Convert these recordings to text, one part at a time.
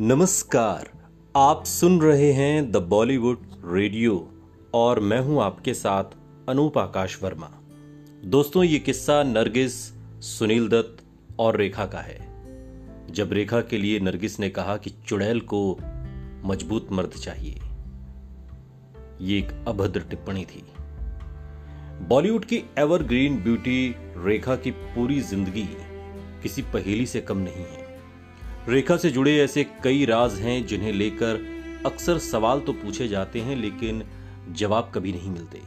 नमस्कार, आप सुन रहे हैं द बॉलीवुड रेडियो और मैं हूँ आपके साथ अनूप आकाश वर्मा। दोस्तों, ये किस्सा नरगिस, सुनील दत्त और रेखा का है। जब रेखा के लिए नरगिस ने कहा कि चुड़ैल को मज़बूत मर्द चाहिए, ये एक अभद्र टिप्पणी थी। बॉलीवुड की एवरग्रीन ब्यूटी रेखा की पूरी ज़िंदगी किसी पहेली से कम नहीं है। रेखा से जुड़े ऐसे कई राज हैं जिन्हें लेकर अक्सर सवाल तो पूछे जाते हैं, लेकिन जवाब कभी नहीं मिलते।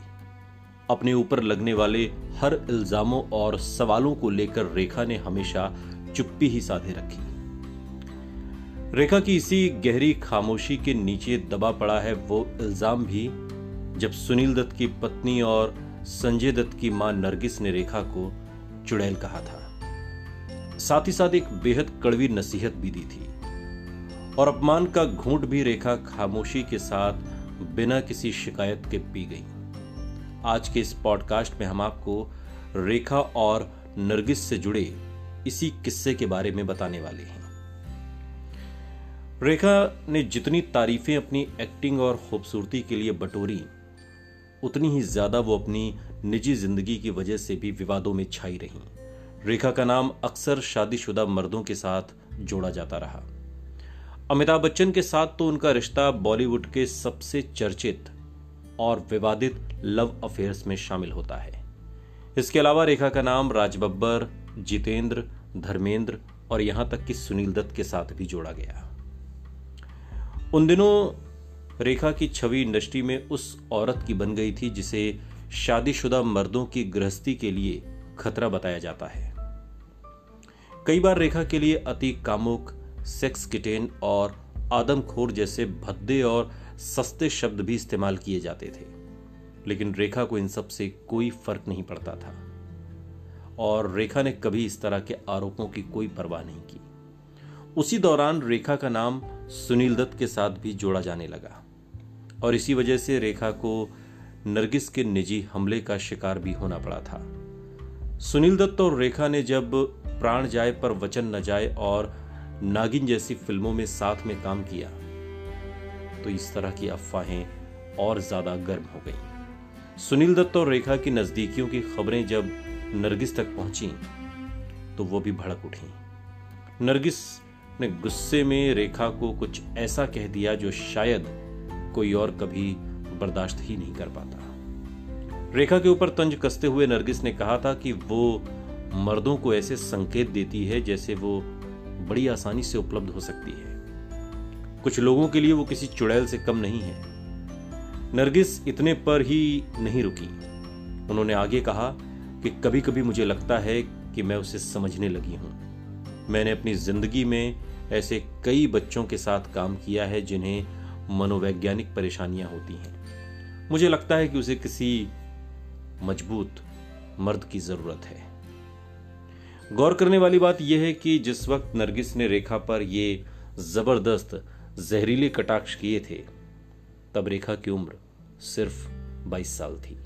अपने ऊपर लगने वाले हर इल्जामों और सवालों को लेकर रेखा ने हमेशा चुप्पी ही साधे रखी। रेखा की इसी गहरी खामोशी के नीचे दबा पड़ा है वो इल्ज़ाम भी, जब सुनील दत्त की पत्नी और संजय दत्त की माँ नरगिस ने रेखा को चुड़ैल कहा था। साथ ही साथ एक बेहद कड़वी नसीहत भी दी थी। और अपमान का घूंट भी रेखा खामोशी के साथ बिना किसी शिकायत के पी गई। आज के इस पॉडकास्ट में हम आपको रेखा और नरगिस से जुड़े इसी किस्से के बारे में बताने वाले हैं। रेखा ने जितनी तारीफें अपनी एक्टिंग और खूबसूरती के लिए बटोरी, उतनी ही ज़्यादा वो अपनी निजी ज़िंदगी की वजह से भी विवादों में छाई रही। रेखा का नाम अक्सर शादीशुदा मर्दों के साथ जोड़ा जाता रहा। अमिताभ बच्चन के साथ तो उनका रिश्ता बॉलीवुड के सबसे चर्चित और विवादित लव अफेयर्स में शामिल होता है। इसके अलावा रेखा का नाम राज बब्बर जितेंद्र, धर्मेंद्र और यहाँ तक कि सुनील दत्त के साथ भी जोड़ा गया। उन दिनों रेखा की छवि इंडस्ट्री में उस औरत की बन गई थी जिसे शादीशुदा मर्दों की गृहस्थी के लिए खतरा बताया जाता है। कई बार रेखा के लिए अति कामुक सेक्स किटेन और आदमखोर जैसे भद्दे और सस्ते शब्द भी इस्तेमाल किए जाते थे, लेकिन रेखा को इन सबसे कोई फ़र्क नहीं पड़ता था। और रेखा ने कभी इस तरह के आरोपों की कोई परवाह नहीं की। उसी दौरान रेखा का नाम सुनील दत्त के साथ भी जोड़ा जाने लगा, और इसी वजह से रेखा को नरगिस के निजी हमले का शिकार भी होना पड़ा था। सुनील दत्त और रेखा ने जब प्राण जाए पर वचन न जाए और नागिन जैसी फ़िल्मों में साथ में काम किया तो इस तरह की अफवाहें और ज़्यादा गर्म हो गई। सुनील दत्त और रेखा की नजदीकियों की खबरें जब नरगिस तक पहुँची तो वो भी भड़क उठी। नरगिस ने गुस्से में रेखा को कुछ ऐसा कह दिया जो शायद कोई और कभी बर्दाश्त ही नहीं कर पाता। रेखा के ऊपर तंज कसते हुए नरगिस ने कहा था कि वो मर्दों को ऐसे संकेत देती है जैसे वो बड़ी आसानी से उपलब्ध हो सकती है। कुछ लोगों के लिए वो किसी चुड़ैल से कम नहीं है। नरगिस इतने पर ही नहीं रुकी। उन्होंने आगे कहा कि कभी कभी मुझे लगता है कि मैं उसे समझने लगी हूँ। मैंने अपनी ज़िंदगी में ऐसे कई बच्चों के साथ काम किया है जिन्हें मनोवैज्ञानिक परेशानियाँ होती हैं। मुझे लगता है कि उसे किसी मज़बूत मर्द की ज़रूरत है। गौर करने वाली बात यह है कि जिस वक्त नरगिस ने रेखा पर ये ज़बरदस्त जहरीले कटाक्ष किए थे, तब रेखा की उम्र सिर्फ़ 22 साल थी।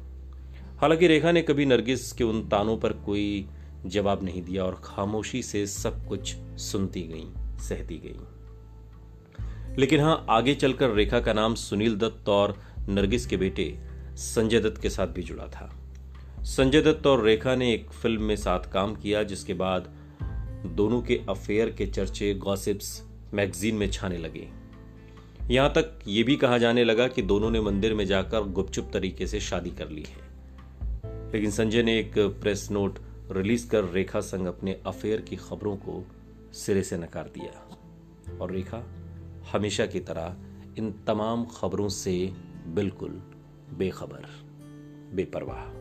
हालाँकि रेखा ने कभी नरगिस के उन तानों पर कोई जवाब नहीं दिया और खामोशी से सब कुछ सुनती गई, सहती गई। लेकिन हाँ, आगे चलकर रेखा का नाम सुनील दत्त और नरगिस के बेटे संजय दत्त के साथ भी जुड़ा था। संजय दत्त और रेखा ने एक फ़िल्म में साथ काम किया, जिसके बाद दोनों के अफेयर के चर्चे गॉसिप्स मैगजीन में छाने लगे। यहाँ तक ये भी कहा जाने लगा कि दोनों ने मंदिर में जाकर गुपचुप तरीके से शादी कर ली है। लेकिन संजय ने एक प्रेस नोट रिलीज़ कर रेखा संग अपने अफेयर की खबरों को सिरे से नकार दिया। और रेखा हमेशा की तरह इन तमाम खबरों से बिल्कुल बेखबर, बेपरवाह।